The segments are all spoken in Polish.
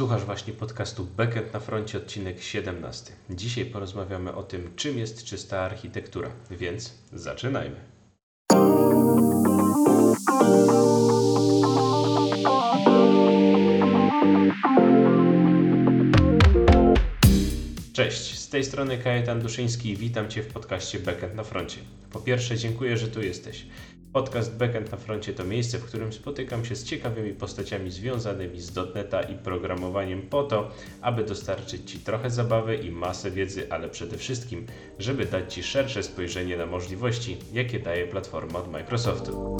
Słuchasz właśnie podcastu Backend na froncie, odcinek 17. Dzisiaj porozmawiamy o tym, czym jest czysta architektura, więc zaczynajmy. Cześć, z tej strony Kajetan Duszyński i witam Cię w podcaście Backend na froncie. Po pierwsze, dziękuję, że tu jesteś. Podcast Backend na froncie to miejsce, w którym spotykam się z ciekawymi postaciami związanymi z dotneta i programowaniem po to, aby dostarczyć Ci trochę zabawy i masę wiedzy, ale przede wszystkim, żeby dać Ci szersze spojrzenie na możliwości, jakie daje platforma od Microsoftu.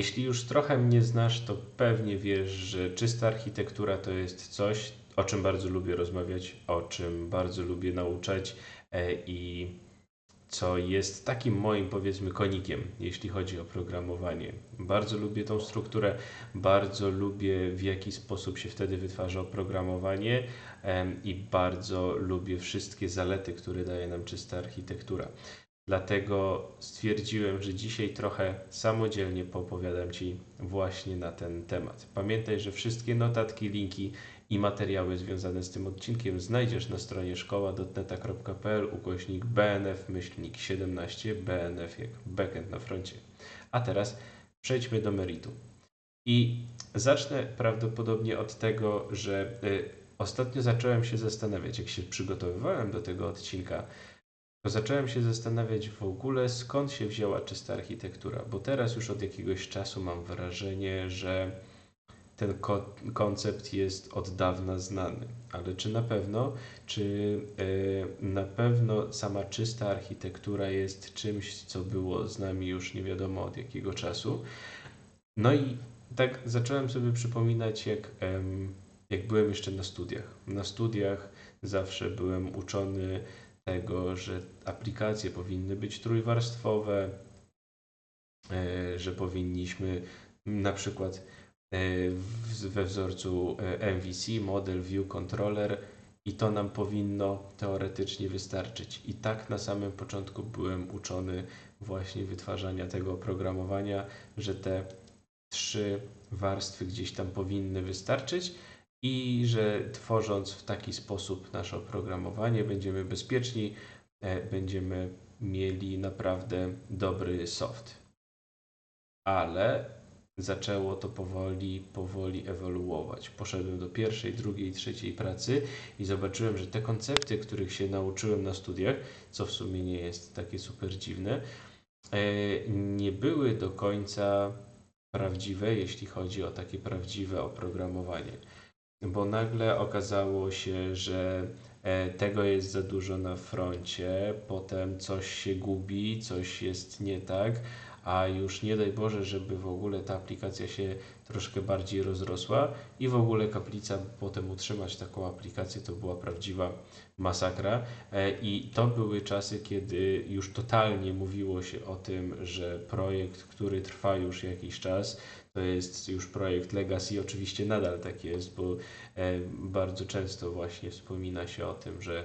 Jeśli już trochę mnie znasz, to pewnie wiesz, że czysta architektura to jest coś, o czym bardzo lubię rozmawiać, o czym bardzo lubię nauczać e, i co jest takim moim, powiedzmy, konikiem, jeśli chodzi o programowanie. Bardzo lubię tą strukturę, bardzo lubię w jaki sposób się wtedy wytwarza oprogramowanie i bardzo lubię wszystkie zalety, które daje nam czysta architektura. Dlatego stwierdziłem, że dzisiaj trochę samodzielnie poopowiadam Ci właśnie na ten temat. Pamiętaj, że wszystkie notatki, linki i materiały związane z tym odcinkiem znajdziesz na stronie szkoła.neta.pl ukośnik BNF myślnik 17 BNF jak backend na froncie. A teraz przejdźmy do meritum. I zacznę prawdopodobnie od tego, że y, ostatnio zacząłem się zastanawiać, jak się przygotowywałem do tego odcinka, zacząłem się zastanawiać w ogóle, skąd się wzięła czysta architektura, bo teraz już od jakiegoś czasu mam wrażenie, że ten ko koncept jest od dawna znany. Ale czy na pewno, czy yy, na pewno sama czysta architektura jest czymś, co było z nami już nie wiadomo od jakiego czasu? No i tak zacząłem sobie przypominać, jak, jak byłem jeszcze na studiach. Na studiach zawsze byłem uczony tego, że aplikacje powinny być trójwarstwowe, e, że powinniśmy na przykład e, we wzorcu e, MVC, Model View Controller, i to nam powinno teoretycznie wystarczyć. I tak na samym początku byłem uczony właśnie wytwarzania tego oprogramowania, że te trzy warstwy gdzieś tam powinny wystarczyć i że tworząc w taki sposób nasze oprogramowanie będziemy bezpieczni, e, będziemy mieli naprawdę dobry soft. Ale zaczęło to powoli, powoli ewoluować. Poszedłem do pierwszej, drugiej, trzeciej pracy i zobaczyłem, że te koncepty, których się nauczyłem na studiach, co w sumie nie jest takie super dziwne, e, nie były do końca prawdziwe, jeśli chodzi o takie prawdziwe oprogramowanie bo nagle okazało się, że e, tego jest za dużo na froncie, potem coś się gubi, coś jest nie tak, a już nie daj Boże, żeby w ogóle ta aplikacja się troszkę bardziej rozrosła i w ogóle kaplica potem utrzymać taką aplikację to była prawdziwa masakra. E, i to były czasy, kiedy już totalnie mówiło się o tym, że projekt, który trwa już jakiś czas, to jest już projekt Legacy. Oczywiście nadal tak jest, bo e, bardzo często właśnie wspomina się o tym, że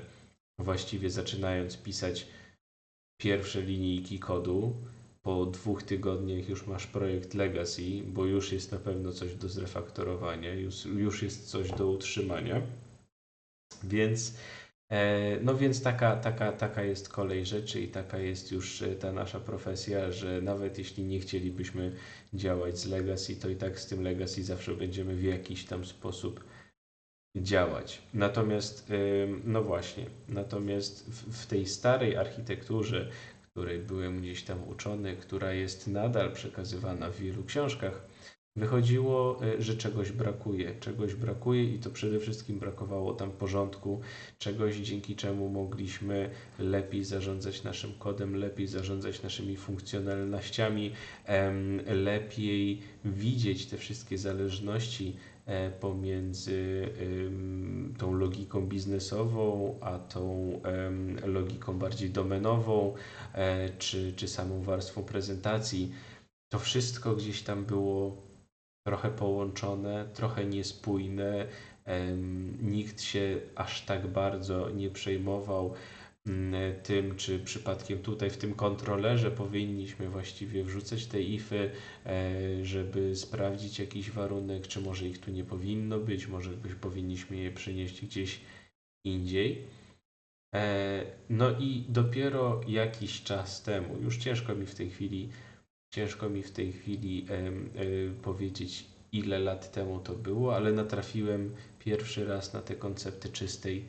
właściwie zaczynając pisać pierwsze linijki kodu, po dwóch tygodniach już masz projekt Legacy, bo już jest na pewno coś do zrefaktorowania, już, już jest coś do utrzymania. Więc no więc taka, taka, taka jest kolej rzeczy i taka jest już e, ta nasza profesja, że nawet jeśli nie chcielibyśmy działać z legacy, to i tak z tym legacy zawsze będziemy w jakiś tam sposób działać. Natomiast, no właśnie, natomiast w tej starej architekturze, której byłem gdzieś tam uczony, która jest nadal przekazywana w wielu książkach, wychodziło, e, że czegoś brakuje. Czegoś brakuje i to przede wszystkim brakowało tam porządku, czegoś dzięki czemu mogliśmy lepiej zarządzać naszym kodem, lepiej zarządzać naszymi funkcjonalnościami, lepiej widzieć te wszystkie zależności e, pomiędzy tą logiką biznesową, a tą logiką bardziej domenową, e, czy, czy samą warstwą prezentacji. To wszystko gdzieś tam było trochę połączone, trochę niespójne, Nikt się aż tak bardzo nie przejmował mm, tym, czy przypadkiem tutaj w tym kontrolerze powinniśmy właściwie wrzucać te ify, e, żeby sprawdzić jakiś warunek, czy może ich tu nie powinno być, może powinniśmy je przenieść gdzieś indziej. E, no i dopiero jakiś czas temu, już ciężko mi w tej chwili, ciężko mi w tej chwili e, powiedzieć, ile lat temu to było, ale natrafiłem pierwszy raz na te koncepty czystej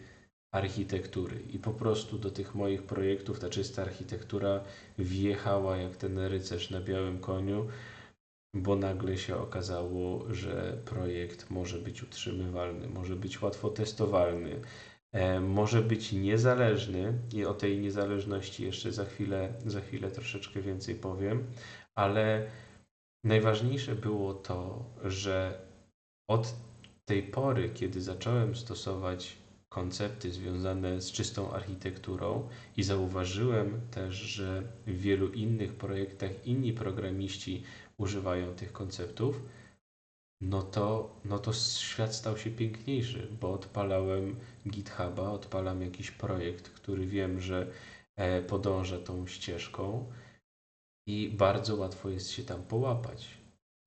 architektury. I po prostu do tych moich projektów ta czysta architektura wjechała jak ten rycerz na białym koniu, bo nagle się okazało, że projekt może być utrzymywalny, może być łatwo testowalny, może być niezależny i o tej niezależności jeszcze za chwilę, za chwilę troszeczkę więcej powiem, ale najważniejsze było to, że od tej pory, kiedy zacząłem stosować koncepty związane z czystą architekturą i zauważyłem też, że w wielu innych projektach inni programiści używają tych konceptów, no to, no to świat stał się piękniejszy, bo odpalałem GitHuba, odpalam jakiś projekt, który wiem, że e, podąża tą ścieżką i bardzo łatwo jest się tam połapać.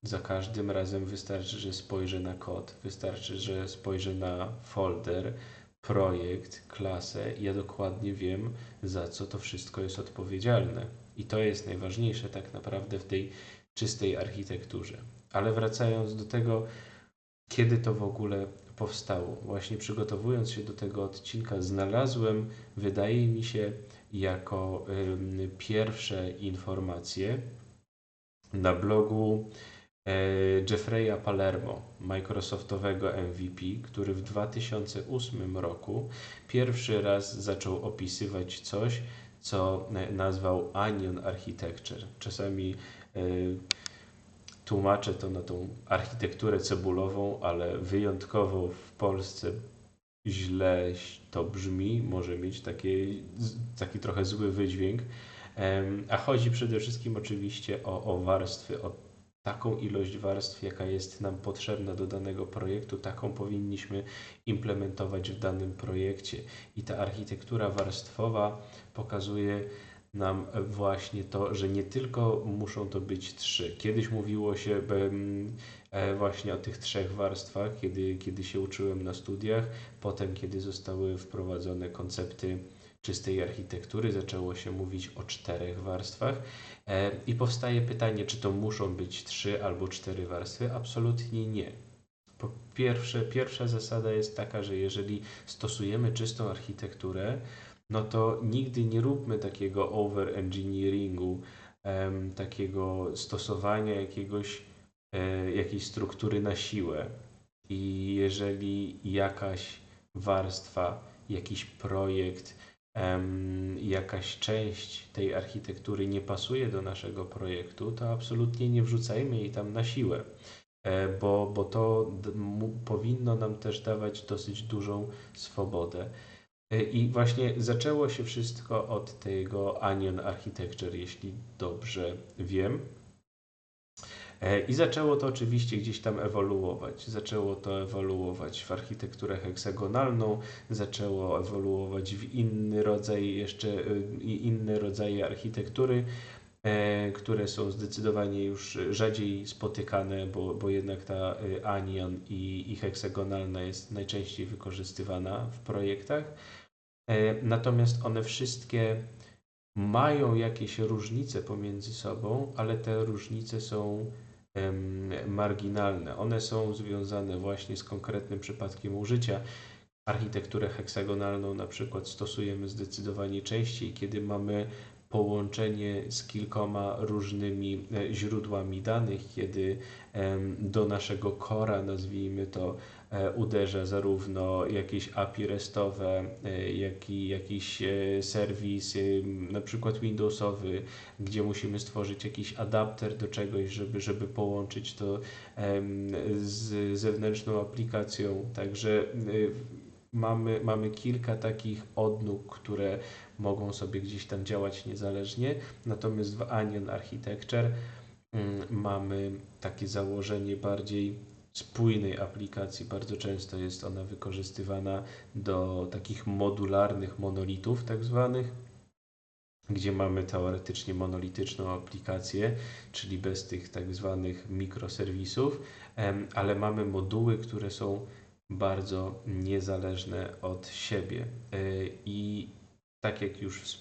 Za każdym razem wystarczy, że spojrzę na kod, wystarczy, że spojrzę na folder, projekt, klasę i ja dokładnie wiem, za co to wszystko jest odpowiedzialne. I to jest najważniejsze tak naprawdę w tej czystej architekturze. Ale wracając do tego, kiedy to w ogóle powstało. Właśnie przygotowując się do tego odcinka, znalazłem, wydaje mi się, jako y, pierwsze informacje na blogu E, Jeffreya Palermo, Microsoftowego MVP, który w 2008 roku pierwszy raz zaczął opisywać coś, co nazwał Onion Architecture. Czasami e, tłumaczę to na tą architekturę cebulową, ale wyjątkowo w Polsce źle to brzmi, może mieć taki, taki trochę zły wydźwięk. A chodzi przede wszystkim oczywiście o, o warstwy, o taką ilość warstw, jaka jest nam potrzebna do danego projektu, taką powinniśmy implementować w danym projekcie. I ta architektura warstwowa pokazuje nam właśnie to, że nie tylko muszą to być trzy. Kiedyś mówiło się e, właśnie o tych trzech warstwach, kiedy, kiedy się uczyłem na studiach, potem kiedy zostały wprowadzone koncepty czystej architektury, zaczęło się mówić o czterech warstwach e, i powstaje pytanie, czy to muszą być trzy albo cztery warstwy? Absolutnie nie. Po pierwsze, pierwsza zasada jest taka, że jeżeli stosujemy czystą architekturę, no to nigdy nie róbmy takiego over-engineeringu, takiego stosowania jakiegoś, e, jakiejś struktury na siłę. I jeżeli jakaś warstwa, jakiś projekt jakaś część tej architektury nie pasuje do naszego projektu, to absolutnie nie wrzucajmy jej tam na siłę, e, bo, bo to powinno nam też dawać dosyć dużą swobodę. E, I właśnie zaczęło się wszystko od tego Onion Architecture, jeśli dobrze wiem. E, I zaczęło to oczywiście gdzieś tam ewoluować. Zaczęło to ewoluować w architekturę heksagonalną, zaczęło ewoluować w inny rodzaj, jeszcze y, inne rodzaje architektury, e, które są zdecydowanie już rzadziej spotykane, bo, bo jednak ta y, anion i, i heksagonalna jest najczęściej wykorzystywana w projektach. E, natomiast one wszystkie mają jakieś różnice pomiędzy sobą, ale te różnice są marginalne. One są związane właśnie z konkretnym przypadkiem użycia. Architekturę heksagonalną na przykład stosujemy zdecydowanie częściej, kiedy mamy połączenie z kilkoma różnymi e, źródłami danych, kiedy do naszego kora, nazwijmy to, e, uderza zarówno jakieś API RESTowe, e, jak i jakiś serwis, na przykład Windowsowy, gdzie musimy stworzyć jakiś adapter do czegoś, żeby, żeby połączyć to z zewnętrzną aplikacją. Także mamy, mamy kilka takich odnóg, które mogą sobie gdzieś tam działać niezależnie. Natomiast w Onion Architecture mm, mamy takie założenie bardziej spójnej aplikacji. Bardzo często jest ona wykorzystywana do takich modularnych monolitów, tak zwanych, gdzie mamy teoretycznie monolityczną aplikację, czyli bez tych tak zwanych mikroserwisów, ale mamy moduły, które są bardzo niezależne od siebie. E, I tak jak już,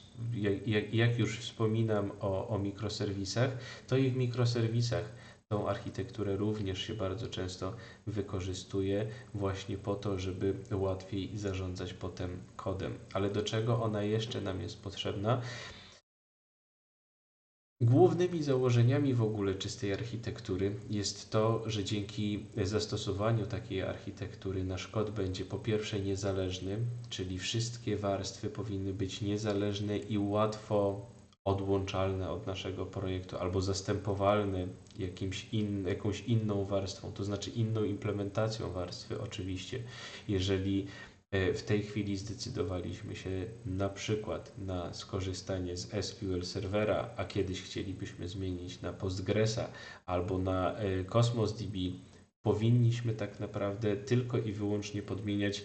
jak, jak już wspominam o, o mikroserwisach, to i w mikroserwisach tą architekturę również się bardzo często wykorzystuje właśnie po to, żeby łatwiej zarządzać potem kodem. Ale do czego ona jeszcze nam jest potrzebna? Głównymi założeniami w ogóle czystej architektury jest to, że dzięki zastosowaniu takiej architektury nasz kod będzie po pierwsze niezależny, czyli wszystkie warstwy powinny być niezależne i łatwo odłączalne od naszego projektu albo zastępowalne jakimś in, jakąś inną warstwą, to znaczy inną implementacją warstwy oczywiście. Jeżeli w tej chwili zdecydowaliśmy się na przykład na skorzystanie z SQL Servera, a kiedyś chcielibyśmy zmienić na Postgresa albo na e, Cosmos DB. Powinniśmy tak naprawdę tylko i wyłącznie podmieniać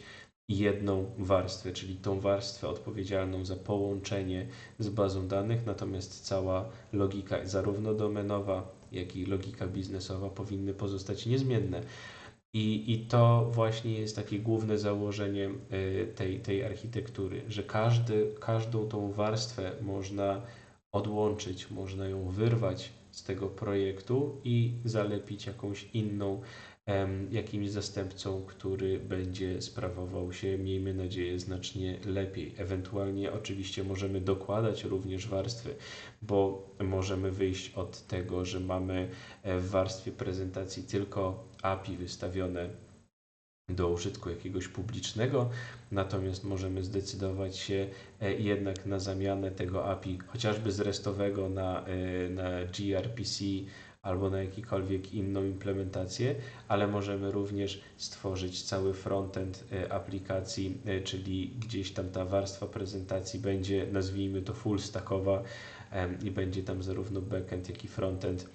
jedną warstwę, czyli tą warstwę odpowiedzialną za połączenie z bazą danych, natomiast cała logika, zarówno domenowa, jak i logika biznesowa powinny pozostać niezmienne. I, I to właśnie jest takie główne założenie y, tej, tej architektury, że każdy, każdą tą warstwę można odłączyć, można ją wyrwać z tego projektu i zalepić jakąś inną, jakimś zastępcą, który będzie sprawował się, miejmy nadzieję, znacznie lepiej. Ewentualnie oczywiście możemy dokładać również warstwy, bo możemy wyjść od tego, że mamy e, w warstwie prezentacji tylko API wystawione do użytku jakiegoś publicznego, natomiast możemy zdecydować się e, jednak na zamianę tego API chociażby z restowego na, e, na gRPC albo na jakąkolwiek inną implementację, ale możemy również stworzyć cały frontend e, aplikacji, czyli gdzieś tam ta warstwa prezentacji będzie, nazwijmy to full stackowa i będzie tam zarówno backend, jak i frontend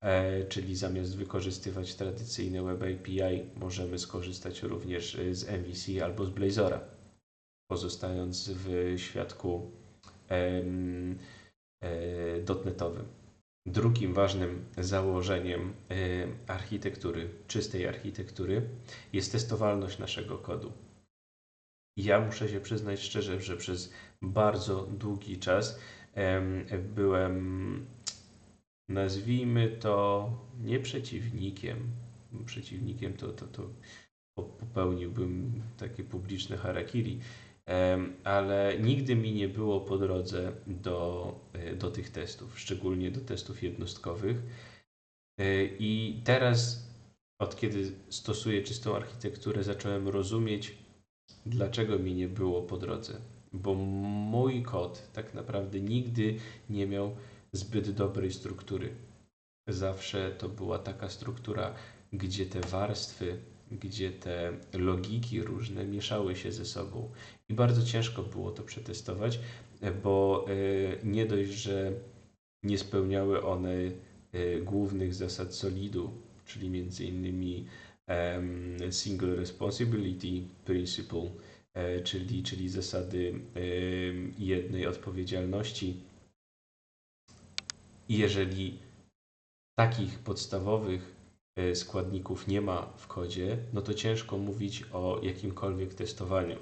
E, czyli zamiast wykorzystywać tradycyjne Web API, możemy skorzystać również e, z MVC albo z Blazora, pozostając w świadku e, dotnetowym. Drugim ważnym założeniem architektury, czystej architektury, jest testowalność naszego kodu. Ja muszę się przyznać szczerze, że przez bardzo długi czas byłem nazwijmy to nie przeciwnikiem, przeciwnikiem to, to, to popełniłbym takie publiczne harakiri, ale nigdy mi nie było po drodze do, e, do tych testów, szczególnie do testów jednostkowych. E, I teraz, od kiedy stosuję czystą architekturę, zacząłem rozumieć, dlaczego mi nie było po drodze. Bo mój kod tak naprawdę nigdy nie miał zbyt dobrej struktury. Zawsze to była taka struktura, gdzie te warstwy, gdzie te logiki różne mieszały się ze sobą. I bardzo ciężko było to przetestować, bo e, nie dość, że nie spełniały one e, głównych zasad solidu, czyli między innymi Single Responsibility Principle, e, czyli, czyli zasady jednej odpowiedzialności. Jeżeli takich podstawowych składników nie ma w kodzie, no to ciężko mówić o jakimkolwiek testowaniu,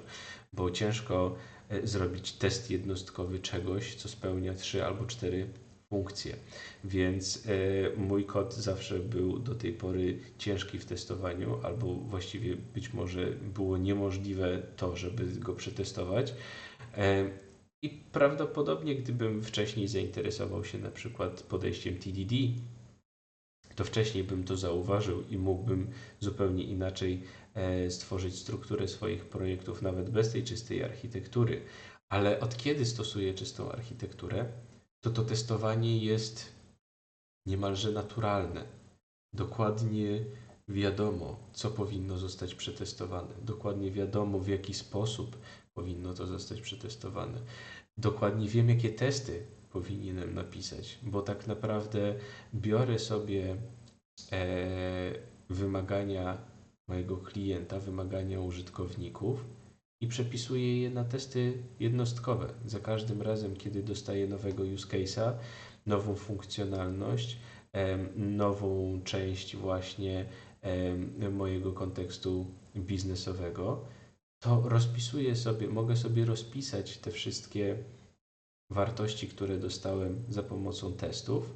bo ciężko e, zrobić test jednostkowy czegoś, co spełnia trzy albo cztery funkcje. Więc e, mój kod zawsze był do tej pory ciężki w testowaniu, albo właściwie być może było niemożliwe to, żeby go przetestować. I prawdopodobnie, gdybym wcześniej zainteresował się na przykład podejściem TDD, to wcześniej bym to zauważył i mógłbym zupełnie inaczej e, stworzyć strukturę swoich projektów, nawet bez tej czystej architektury. Ale od kiedy stosuję czystą architekturę, to to testowanie jest niemalże naturalne. Dokładnie wiadomo, co powinno zostać przetestowane. Dokładnie wiadomo, w jaki sposób powinno to zostać przetestowane. Dokładnie wiem, jakie testy powinienem napisać, bo tak naprawdę biorę sobie e, wymagania mojego klienta, wymagania użytkowników i przepisuję je na testy jednostkowe. Za każdym razem, kiedy dostaję nowego use case'a, nową funkcjonalność, nową część właśnie mojego kontekstu biznesowego, to rozpisuję sobie, mogę sobie rozpisać te wszystkie wartości, które dostałem za pomocą testów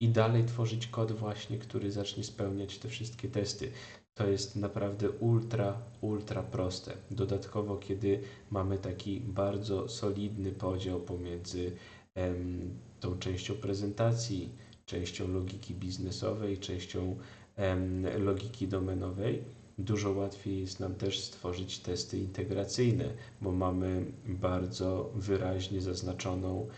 i dalej tworzyć kod właśnie, który zacznie spełniać te wszystkie testy. To jest naprawdę ultra, ultra proste. Dodatkowo, kiedy mamy taki bardzo solidny podział pomiędzy em, tą częścią prezentacji, częścią logiki biznesowej, częścią em, logiki domenowej, dużo łatwiej jest nam też stworzyć testy integracyjne, bo mamy bardzo wyraźnie zaznaczoną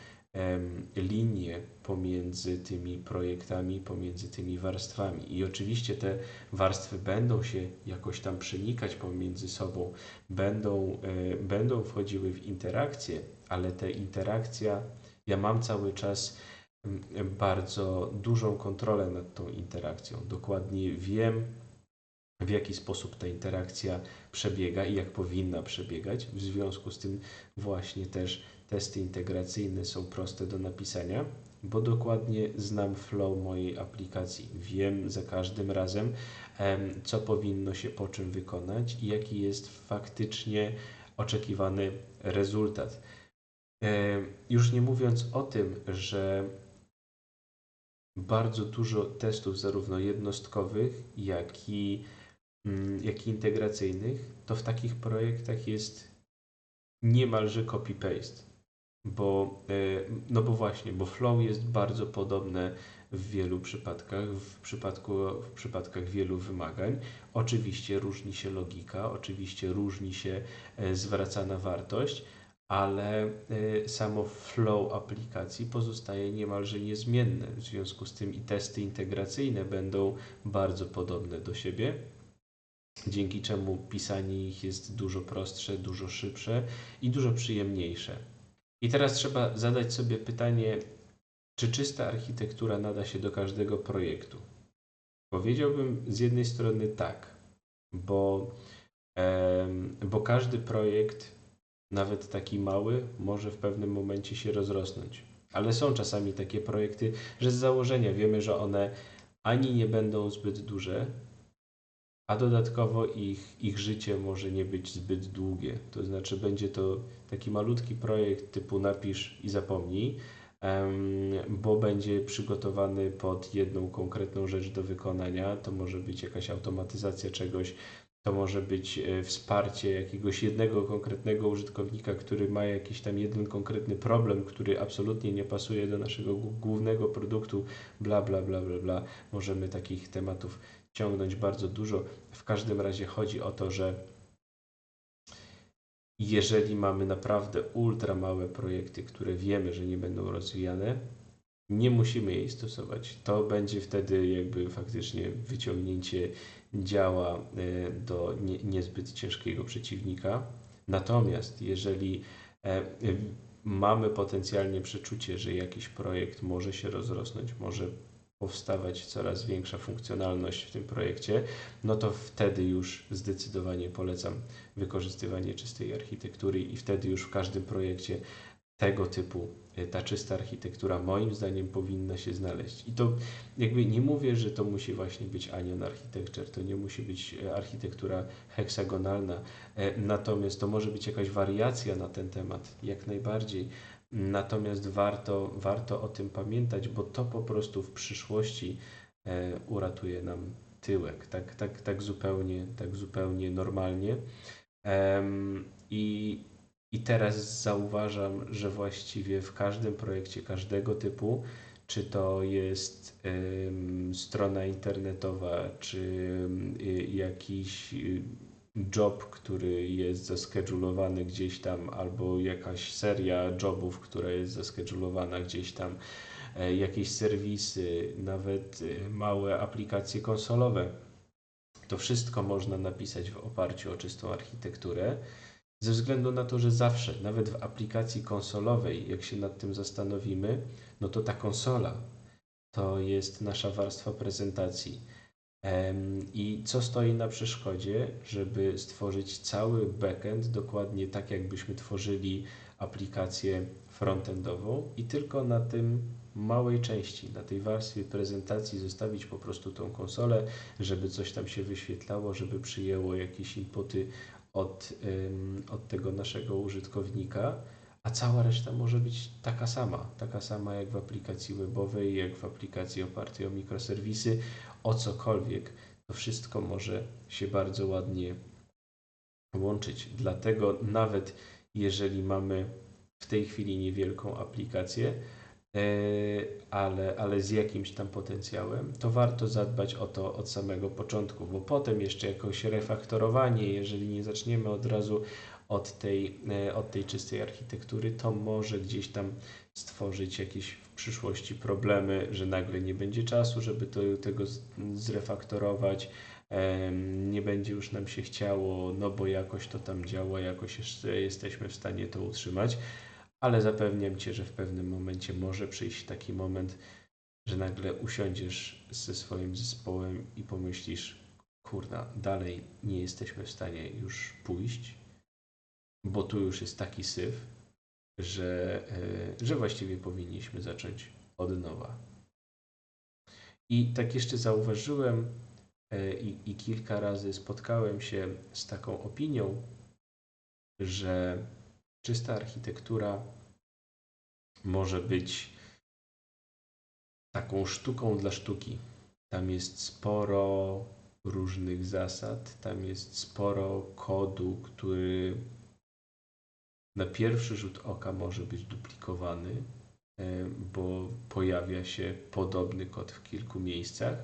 linię pomiędzy tymi projektami, pomiędzy tymi warstwami. I oczywiście te warstwy będą się jakoś tam przenikać pomiędzy sobą, będą, e, będą wchodziły w interakcję, ale te interakcja, ja mam cały czas bardzo dużą kontrolę nad tą interakcją. Dokładnie wiem, w jaki sposób ta interakcja przebiega i jak powinna przebiegać. W związku z tym właśnie też testy integracyjne są proste do napisania, bo dokładnie znam flow mojej aplikacji. Wiem za każdym razem, co powinno się po czym wykonać i jaki jest faktycznie oczekiwany rezultat. Już nie mówiąc o tym, że bardzo dużo testów, zarówno jednostkowych, jak i jak i integracyjnych, to w takich projektach jest niemalże copy-paste. Bo, e, no bo właśnie, bo flow jest bardzo podobne w wielu przypadkach, w, przypadku, w przypadkach wielu wymagań. Oczywiście różni się logika, oczywiście różni się e, zwracana wartość, ale e, samo flow aplikacji pozostaje niemalże niezmienne. W związku z tym i testy integracyjne będą bardzo podobne do siebie dzięki czemu pisanie ich jest dużo prostsze, dużo szybsze i dużo przyjemniejsze. I teraz trzeba zadać sobie pytanie, czy czysta architektura nada się do każdego projektu? Powiedziałbym z jednej strony tak, bo, bo każdy projekt, nawet taki mały, może w pewnym momencie się rozrosnąć. Ale są czasami takie projekty, że z założenia wiemy, że one ani nie będą zbyt duże, a dodatkowo ich, ich życie może nie być zbyt długie. To znaczy, będzie to taki malutki projekt typu napisz i zapomnij, bo będzie przygotowany pod jedną konkretną rzecz do wykonania. To może być jakaś automatyzacja czegoś, to może być e, wsparcie jakiegoś jednego konkretnego użytkownika, który ma jakiś tam jeden konkretny problem, który absolutnie nie pasuje do naszego głównego produktu, bla, bla, bla, bla, bla. Możemy takich tematów ciągnąć bardzo dużo. W każdym razie chodzi o to, że jeżeli mamy naprawdę ultra małe projekty, które wiemy, że nie będą rozwijane, nie musimy jej stosować. To będzie wtedy jakby faktycznie wyciągnięcie działa e, do nie, niezbyt ciężkiego przeciwnika. Natomiast jeżeli e, mamy potencjalnie przeczucie, że jakiś projekt może się rozrosnąć, może powstawać coraz większa funkcjonalność w tym projekcie, no to wtedy już zdecydowanie polecam wykorzystywanie czystej architektury i wtedy już w każdym projekcie tego typu y, ta czysta architektura moim zdaniem powinna się znaleźć. I to jakby nie mówię, że to musi właśnie być Anion Architecture, to nie musi być y, architektura heksagonalna, y, natomiast to może być jakaś wariacja na ten temat, jak najbardziej. Natomiast warto, warto o tym pamiętać, bo to po prostu w przyszłości e, uratuje nam tyłek, tak, tak, tak, zupełnie, tak zupełnie normalnie. I, I teraz zauważam, że właściwie w każdym projekcie każdego typu, czy to jest strona internetowa, czy y, jakiś y, job, który jest zaskedulowany gdzieś tam, albo jakaś seria jobów, która jest zaskedulowana gdzieś tam, e, jakieś serwisy, nawet e, małe aplikacje konsolowe. To wszystko można napisać w oparciu o czystą architekturę, ze względu na to, że zawsze, nawet w aplikacji konsolowej, jak się nad tym zastanowimy, no to ta konsola to jest nasza warstwa prezentacji I co stoi na przeszkodzie, żeby stworzyć cały backend dokładnie tak, jakbyśmy tworzyli aplikację frontendową i tylko na tym małej części, na tej warstwie prezentacji zostawić po prostu tą konsolę, żeby coś tam się wyświetlało, żeby przyjęło jakieś inputy od, od tego naszego użytkownika, a cała reszta może być taka sama, taka sama jak w aplikacji webowej, jak w aplikacji opartej o mikroserwisy, o cokolwiek. To wszystko może się bardzo ładnie łączyć. Dlatego nawet jeżeli mamy w tej chwili niewielką aplikację, e, ale, ale z jakimś tam potencjałem, to warto zadbać o to od samego początku, bo potem jeszcze jakoś refaktorowanie, jeżeli nie zaczniemy od razu od tej, e, od tej czystej architektury, to może gdzieś tam stworzyć jakieś przyszłości problemy, że nagle nie będzie czasu, żeby to, tego zrefaktorować, nie będzie już nam się chciało, no bo jakoś to tam działa, jakoś jeszcze jesteśmy w stanie to utrzymać, ale zapewniam Cię, że w pewnym momencie może przyjść taki moment, że nagle usiądziesz ze swoim zespołem i pomyślisz, kurna, dalej nie jesteśmy w stanie już pójść, bo tu już jest taki syf, że, e, że właściwie powinniśmy zacząć od nowa. I tak jeszcze zauważyłem e, i, i kilka razy spotkałem się z taką opinią, że czysta architektura może być taką sztuką dla sztuki. Tam jest sporo różnych zasad, tam jest sporo kodu, który na pierwszy rzut oka może być duplikowany, e, bo pojawia się podobny kod w kilku miejscach.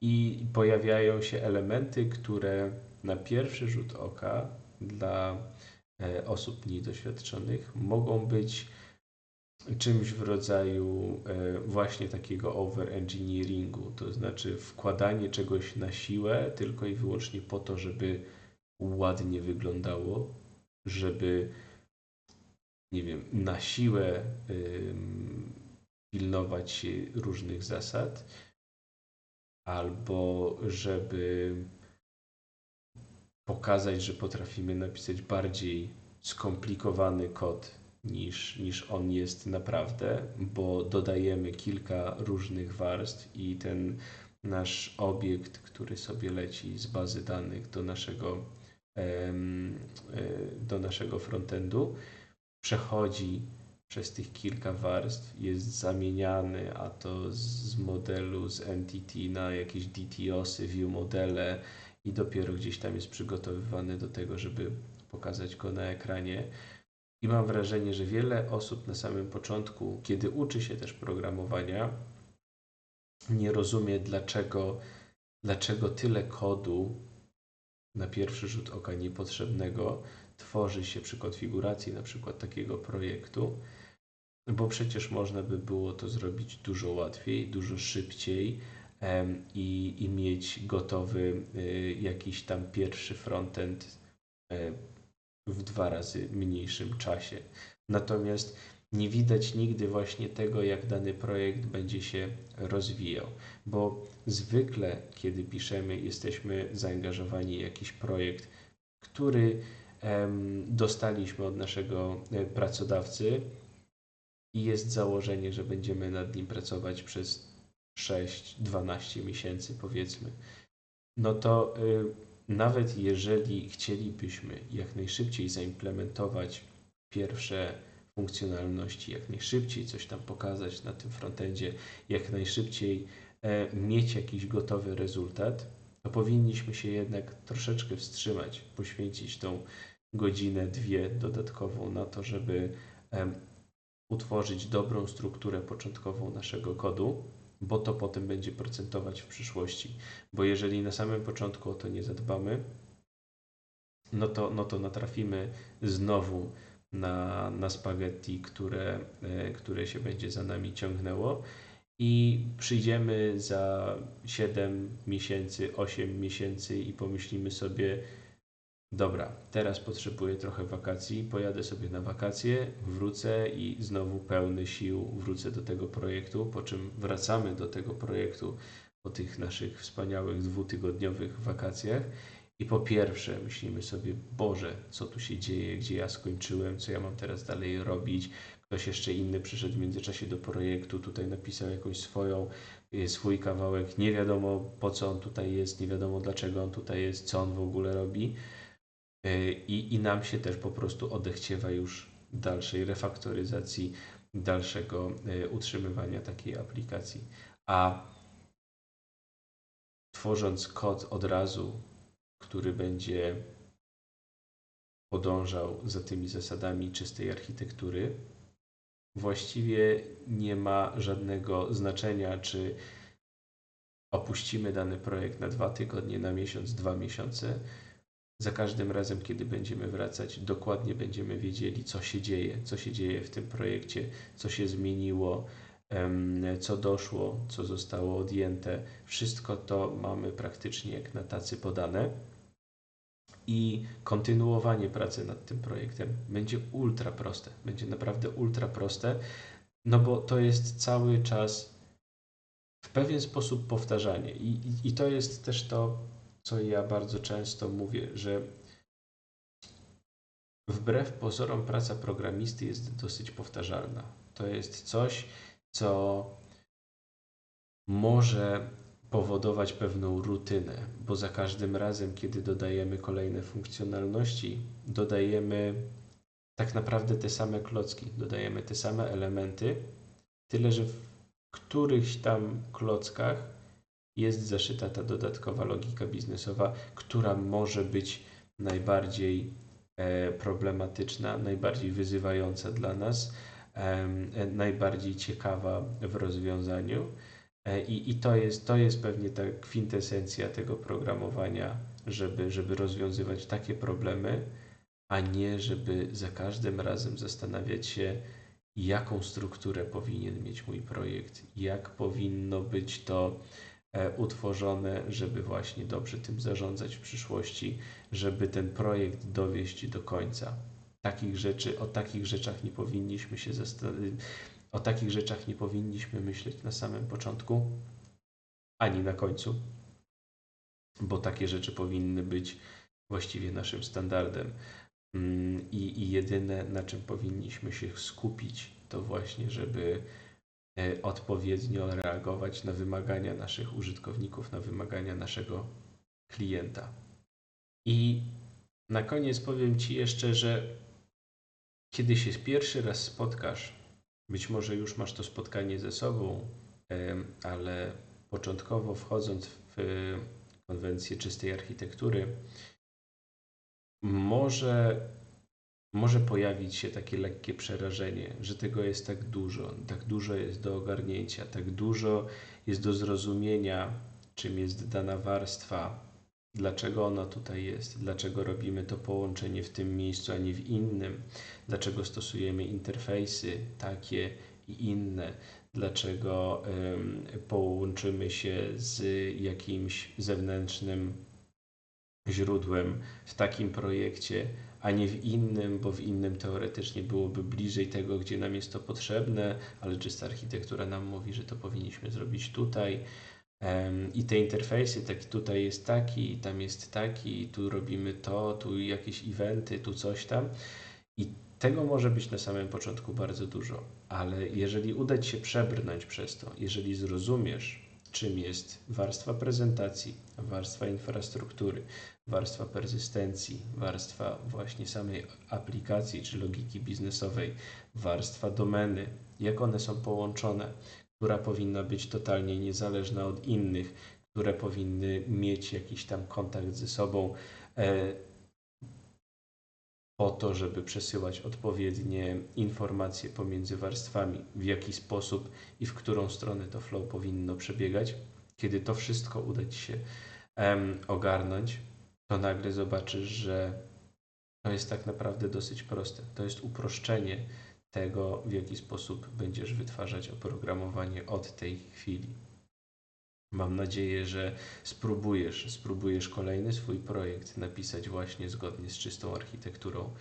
I pojawiają się elementy, które na pierwszy rzut oka dla e, osób niedoświadczonych mogą być czymś w rodzaju e, właśnie takiego overengineeringu, to znaczy wkładanie czegoś na siłę tylko i wyłącznie po to, żeby ładnie wyglądało, żeby nie wiem, na siłę pilnować różnych zasad, albo żeby pokazać, że potrafimy napisać bardziej skomplikowany kod niż, niż on jest naprawdę, bo dodajemy kilka różnych warstw i ten nasz obiekt, który sobie leci z bazy danych do naszego do naszego frontendu, przechodzi przez tych kilka warstw, jest zamieniany, a to z modelu z entity na jakieś DTOSy, view modele i dopiero gdzieś tam jest przygotowywany do tego, żeby pokazać go na ekranie. I mam wrażenie, że wiele osób na samym początku, kiedy uczy się też programowania, nie rozumie, dlaczego, dlaczego tyle kodu na pierwszy rzut oka niepotrzebnego tworzy się przy konfiguracji na przykład takiego projektu, bo przecież można by było to zrobić dużo łatwiej, dużo szybciej i, i mieć gotowy y, jakiś tam pierwszy frontend e, w dwa razy mniejszym czasie. Natomiast nie widać nigdy właśnie tego, jak dany projekt będzie się rozwijał, bo zwykle, kiedy piszemy, jesteśmy zaangażowani w jakiś projekt, który dostaliśmy od naszego e, pracodawcy i jest założenie, że będziemy nad nim pracować przez 6-12 miesięcy, powiedzmy. No to y, nawet jeżeli chcielibyśmy jak najszybciej zaimplementować pierwsze funkcjonalności, jak najszybciej coś tam pokazać na tym frontendzie, jak najszybciej e, mieć jakiś gotowy rezultat, to powinniśmy się jednak troszeczkę wstrzymać, poświęcić tą godzinę, dwie dodatkową na to, żeby utworzyć dobrą strukturę początkową naszego kodu, bo to potem będzie procentować w przyszłości. Bo jeżeli na samym początku o to nie zadbamy, no to, no to natrafimy znowu na, na spaghetti, które, e, które się będzie za nami ciągnęło. I przyjdziemy za 7 miesięcy, 8 miesięcy i pomyślimy sobie, dobra, teraz potrzebuję trochę wakacji, pojadę sobie na wakacje, wrócę i znowu pełny sił wrócę do tego projektu, po czym wracamy do tego projektu po tych naszych wspaniałych dwutygodniowych wakacjach. I po pierwsze myślimy sobie, Boże, co tu się dzieje, gdzie ja skończyłem, co ja mam teraz dalej robić. Ktoś jeszcze inny przyszedł w międzyczasie do projektu, tutaj napisał jakąś swoją, y, swój kawałek. Nie wiadomo po co on tutaj jest, nie wiadomo dlaczego on tutaj jest, co on w ogóle robi. Y, I, i nam się też po prostu odechciewa już dalszej refaktoryzacji, dalszego y, utrzymywania takiej aplikacji. A tworząc kod od razu, który będzie podążał za tymi zasadami czystej architektury, właściwie nie ma żadnego znaczenia, czy opuścimy dany projekt na dwa tygodnie, na miesiąc, dwa miesiące. Za każdym razem, kiedy będziemy wracać, dokładnie będziemy wiedzieli, co się dzieje, co się dzieje w tym projekcie, co się zmieniło, co doszło, co zostało odjęte. Wszystko to mamy praktycznie jak na tacy podane. I kontynuowanie pracy nad tym projektem będzie ultra proste. Będzie naprawdę ultra proste, no bo to jest cały czas w pewien sposób powtarzanie. I, i, i to jest też to, co ja bardzo często mówię, że wbrew pozorom praca programisty jest dosyć powtarzalna. To jest coś, co może powodować pewną rutynę, bo za każdym razem, kiedy dodajemy kolejne funkcjonalności, dodajemy tak naprawdę te same klocki, dodajemy te same elementy, tyle że w którychś tam klockach jest zaszyta ta dodatkowa logika biznesowa, która może być najbardziej e, problematyczna, najbardziej wyzywająca dla nas, e, najbardziej ciekawa w rozwiązaniu. E, I, i to, jest, to jest pewnie ta kwintesencja tego programowania, żeby, żeby rozwiązywać takie problemy, a nie żeby za każdym razem zastanawiać się, jaką strukturę powinien mieć mój projekt, jak powinno być to e, utworzone, żeby właśnie dobrze tym zarządzać w przyszłości, żeby ten projekt dowieść do końca. Takich rzeczy, o takich rzeczach nie powinniśmy się zastanawiać o takich rzeczach nie powinniśmy myśleć na samym początku, ani na końcu, bo takie rzeczy powinny być właściwie naszym standardem. Mm, I, I jedyne, na czym powinniśmy się skupić, to właśnie, żeby e, odpowiednio reagować na wymagania naszych użytkowników, na wymagania naszego klienta. I na koniec powiem Ci jeszcze, że kiedy się pierwszy raz spotkasz być może już masz to spotkanie ze sobą, ale początkowo wchodząc w konwencję czystej architektury, może, może pojawić się takie lekkie przerażenie, że tego jest tak dużo, tak dużo jest do ogarnięcia, tak dużo jest do zrozumienia, czym jest dana warstwa, dlaczego ona tutaj jest, dlaczego robimy to połączenie w tym miejscu, a nie w innym, dlaczego stosujemy interfejsy takie i inne, dlaczego połączymy się z jakimś zewnętrznym źródłem w takim projekcie, a nie w innym, bo w innym teoretycznie byłoby bliżej tego, gdzie nam jest to potrzebne, ale czysta architektura nam mówi, że to powinniśmy zrobić tutaj. I te interfejsy, tak tutaj jest taki, tam jest taki, tu robimy to, tu jakieś eventy, tu coś tam. I tego może być na samym początku bardzo dużo, ale jeżeli uda Ci się przebrnąć przez to, jeżeli zrozumiesz, czym jest warstwa prezentacji, warstwa infrastruktury, warstwa persystencji, warstwa właśnie samej aplikacji czy logiki biznesowej, warstwa domeny, jak one są połączone, która powinna być totalnie niezależna od innych, które powinny mieć jakiś tam kontakt ze sobą e, po to, żeby przesyłać odpowiednie informacje pomiędzy warstwami, w jaki sposób i w którą stronę to flow powinno przebiegać. Kiedy to wszystko uda Ci się ogarnąć, to nagle zobaczysz, że to jest tak naprawdę dosyć proste. To jest uproszczenie tego, w jaki sposób będziesz wytwarzać oprogramowanie od tej chwili. Mam nadzieję, że spróbujesz, spróbujesz kolejny swój projekt napisać właśnie zgodnie z czystą architekturą.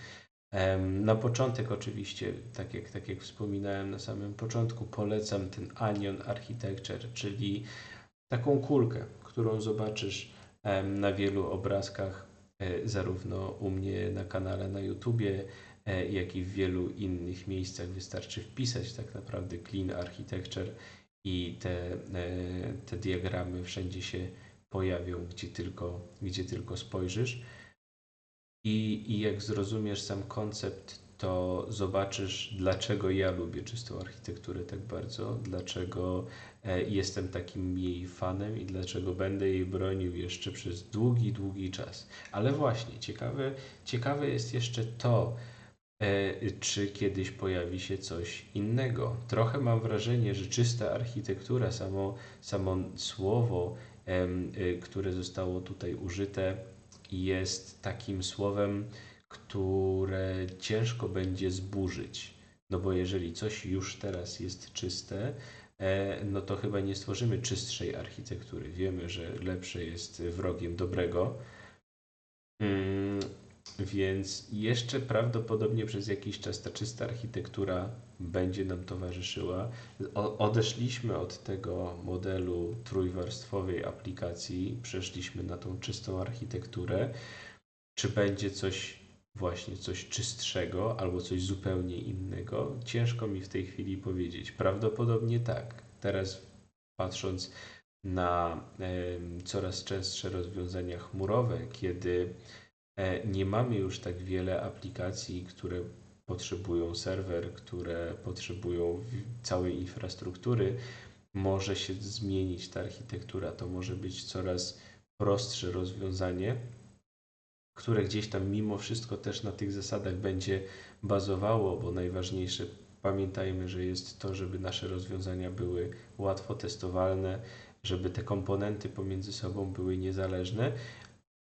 Na początek oczywiście, tak jak, tak jak wspominałem na samym początku, polecam ten Anion Architecture, czyli taką kulkę, którą zobaczysz na wielu obrazkach, e, zarówno u mnie na kanale na YouTubie, jak i w wielu innych miejscach. Wystarczy wpisać tak naprawdę Clean Architecture i te, te diagramy wszędzie się pojawią, gdzie tylko, gdzie tylko spojrzysz. I, I jak zrozumiesz sam koncept, to zobaczysz, dlaczego ja lubię czystą architekturę tak bardzo, dlaczego e, jestem takim jej fanem i dlaczego będę jej bronił jeszcze przez długi, długi czas. Ale właśnie, ciekawe, ciekawe jest jeszcze to, e, czy kiedyś pojawi się coś innego. Trochę mam wrażenie, że czysta architektura, samo, samo słowo, e, które zostało tutaj użyte, jest takim słowem, które ciężko będzie zburzyć. No bo jeżeli coś już teraz jest czyste, e, no to chyba nie stworzymy czystszej architektury. Wiemy, że lepsze jest wrogiem dobrego. Więc jeszcze prawdopodobnie przez jakiś czas ta czysta architektura będzie nam towarzyszyła. odeszliśmy od tego modelu trójwarstwowej aplikacji, przeszliśmy na tą czystą architekturę. Czy będzie coś właśnie coś czystszego albo coś zupełnie innego? Ciężko mi w tej chwili powiedzieć. Prawdopodobnie tak. Teraz patrząc na e, coraz częstsze rozwiązania chmurowe, kiedy nie mamy już tak wiele aplikacji, które potrzebują serwer, które potrzebują całej infrastruktury, może się zmienić ta architektura. To może być coraz prostsze rozwiązanie, które gdzieś tam mimo wszystko też na tych zasadach będzie bazowało, bo najważniejsze pamiętajmy, że jest to, żeby nasze rozwiązania były łatwo testowalne, żeby te komponenty pomiędzy sobą były niezależne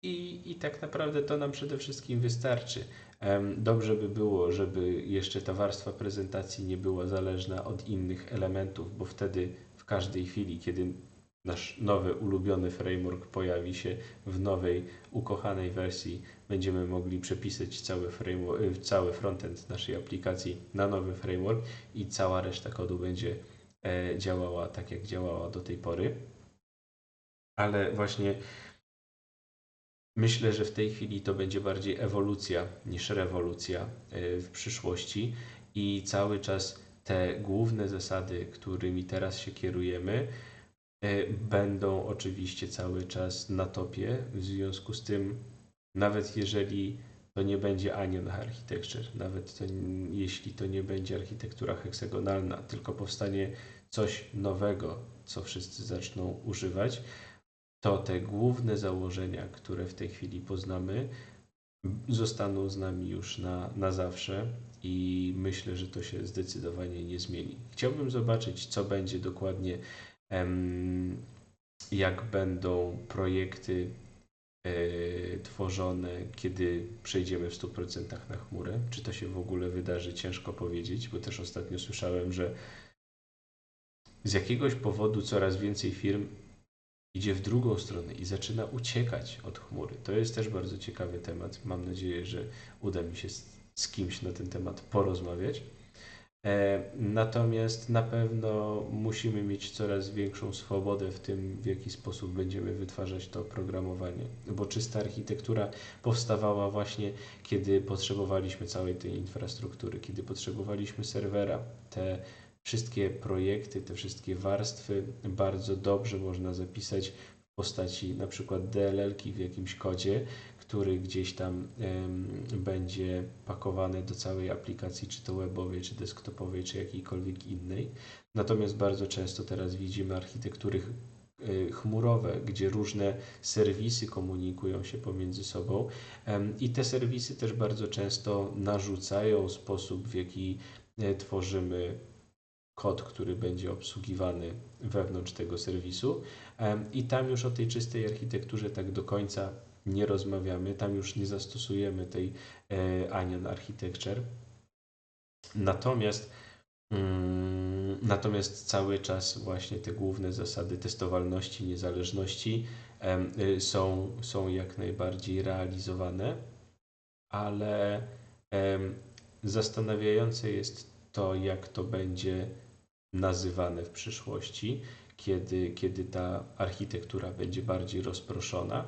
i, i tak naprawdę to nam przede wszystkim wystarczy. Dobrze by było, żeby jeszcze ta warstwa prezentacji nie była zależna od innych elementów, bo wtedy w każdej chwili, kiedy nasz nowy, ulubiony framework pojawi się w nowej, ukochanej wersji, będziemy mogli przepisać cały, y, cały frontend naszej aplikacji na nowy framework i cała reszta kodu będzie e, działała tak, jak działała do tej pory. Ale właśnie myślę, że w tej chwili to będzie bardziej ewolucja niż rewolucja e, w przyszłości i cały czas te główne zasady, którymi teraz się kierujemy, E, będą oczywiście cały czas na topie. W związku z tym, nawet jeżeli to nie będzie Anion Architecture, nawet to, jeśli to nie będzie architektura heksagonalna, tylko powstanie coś nowego, co wszyscy zaczną używać, to te główne założenia, które w tej chwili poznamy, zostaną z nami już na, na zawsze i myślę, że to się zdecydowanie nie zmieni. Chciałbym zobaczyć, co będzie dokładnie jak będą projekty e, tworzone, kiedy przejdziemy w 100% na chmurę. Czy to się w ogóle wydarzy, ciężko powiedzieć, bo też ostatnio słyszałem, że z jakiegoś powodu coraz więcej firm idzie w drugą stronę i zaczyna uciekać od chmury. To jest też bardzo ciekawy temat. Mam nadzieję, że uda mi się z, kimś na ten temat porozmawiać. E, natomiast na pewno musimy mieć coraz większą swobodę w tym, w jaki sposób będziemy wytwarzać to oprogramowanie, bo czysta architektura powstawała właśnie, kiedy potrzebowaliśmy całej tej infrastruktury, kiedy potrzebowaliśmy serwera. Te wszystkie projekty, te wszystkie warstwy bardzo dobrze można zapisać w postaci na przykład DLL-ki w jakimś kodzie, który gdzieś tam będzie pakowany do całej aplikacji, czy to webowej, czy desktopowej, czy jakiejkolwiek innej. Natomiast bardzo często teraz widzimy architektury e, chmurowe, gdzie różne serwisy komunikują się pomiędzy sobą i te serwisy też bardzo często narzucają sposób, w jaki e, tworzymy kod, który będzie obsługiwany wewnątrz tego serwisu. I tam już o tej czystej architekturze tak do końca nie rozmawiamy, tam już nie zastosujemy tej e, Anion Architecture. Natomiast mm, Natomiast cały czas właśnie te główne zasady testowalności, niezależności y, są, są jak najbardziej realizowane, ale zastanawiające jest to, jak to będzie nazywane w przyszłości, kiedy, kiedy ta architektura będzie bardziej rozproszona.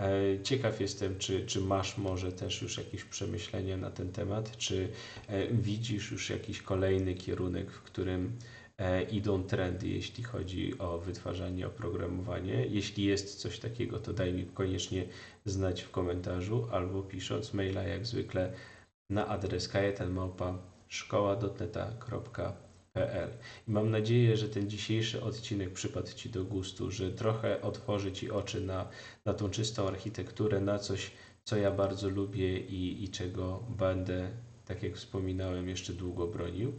E, ciekaw jestem, czy, czy masz może też już jakieś przemyślenia na ten temat, czy e, widzisz już jakiś kolejny kierunek, w którym e, idą trendy, jeśli chodzi o wytwarzanie oprogramowanie. Jeśli jest coś takiego, to daj mi koniecznie znać w komentarzu albo pisząc maila jak zwykle na adres kajetanmałpa szkoła.neta.pl. Mam nadzieję, że ten dzisiejszy odcinek przypadł Ci do gustu, że trochę otworzy Ci oczy na, na tą czystą architekturę, na coś, co ja bardzo lubię i, i czego będę, tak jak wspominałem, jeszcze długo bronił.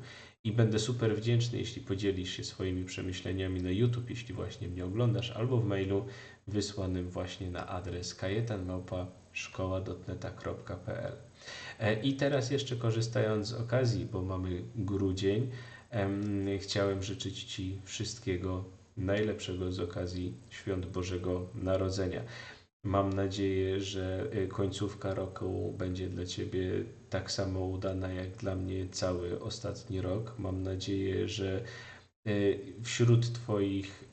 I będę super wdzięczny, jeśli podzielisz się swoimi przemyśleniami na YouTube, jeśli właśnie mnie oglądasz, albo w mailu wysłanym właśnie na adres kajetanmałpa.szkoła.neta.pl. E, I teraz jeszcze korzystając z okazji, bo mamy grudzień, chciałem życzyć Ci wszystkiego najlepszego z okazji Świąt Bożego Narodzenia. Mam nadzieję, że e, końcówka roku będzie dla Ciebie tak samo udana jak dla mnie cały ostatni rok. Mam nadzieję, że e, wśród Twoich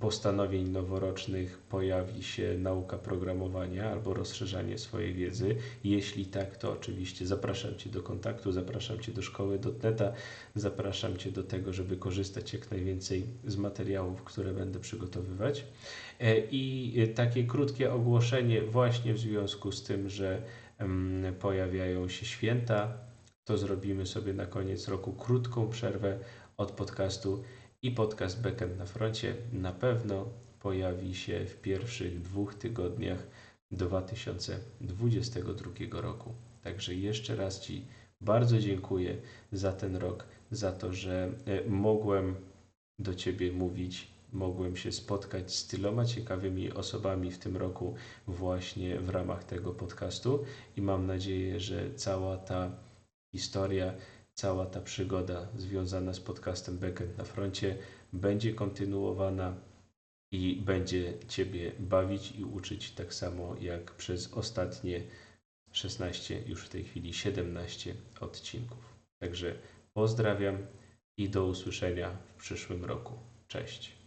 postanowień noworocznych pojawi się nauka programowania albo rozszerzanie swojej wiedzy. Jeśli tak, to oczywiście zapraszam Cię do kontaktu, zapraszam Cię do szkoły dotneta, zapraszam Cię do tego, żeby korzystać jak najwięcej z materiałów, które będę przygotowywać. E, I takie krótkie ogłoszenie właśnie w związku z tym, że pojawiają się święta, to zrobimy sobie na koniec roku krótką przerwę od podcastu i podcast Backend na froncie na pewno pojawi się w pierwszych dwóch tygodniach 2022 roku. Także jeszcze raz Ci bardzo dziękuję za ten rok, za to, że e, mogłem do Ciebie mówić, mogłem się spotkać z tyloma ciekawymi osobami w tym roku właśnie w ramach tego podcastu i mam nadzieję, że cała ta historia cała ta przygoda związana z podcastem Backend na froncie będzie kontynuowana i będzie Ciebie bawić i uczyć tak samo jak przez ostatnie 16, już w tej chwili 17 odcinków. Także pozdrawiam i do usłyszenia w przyszłym roku. Cześć.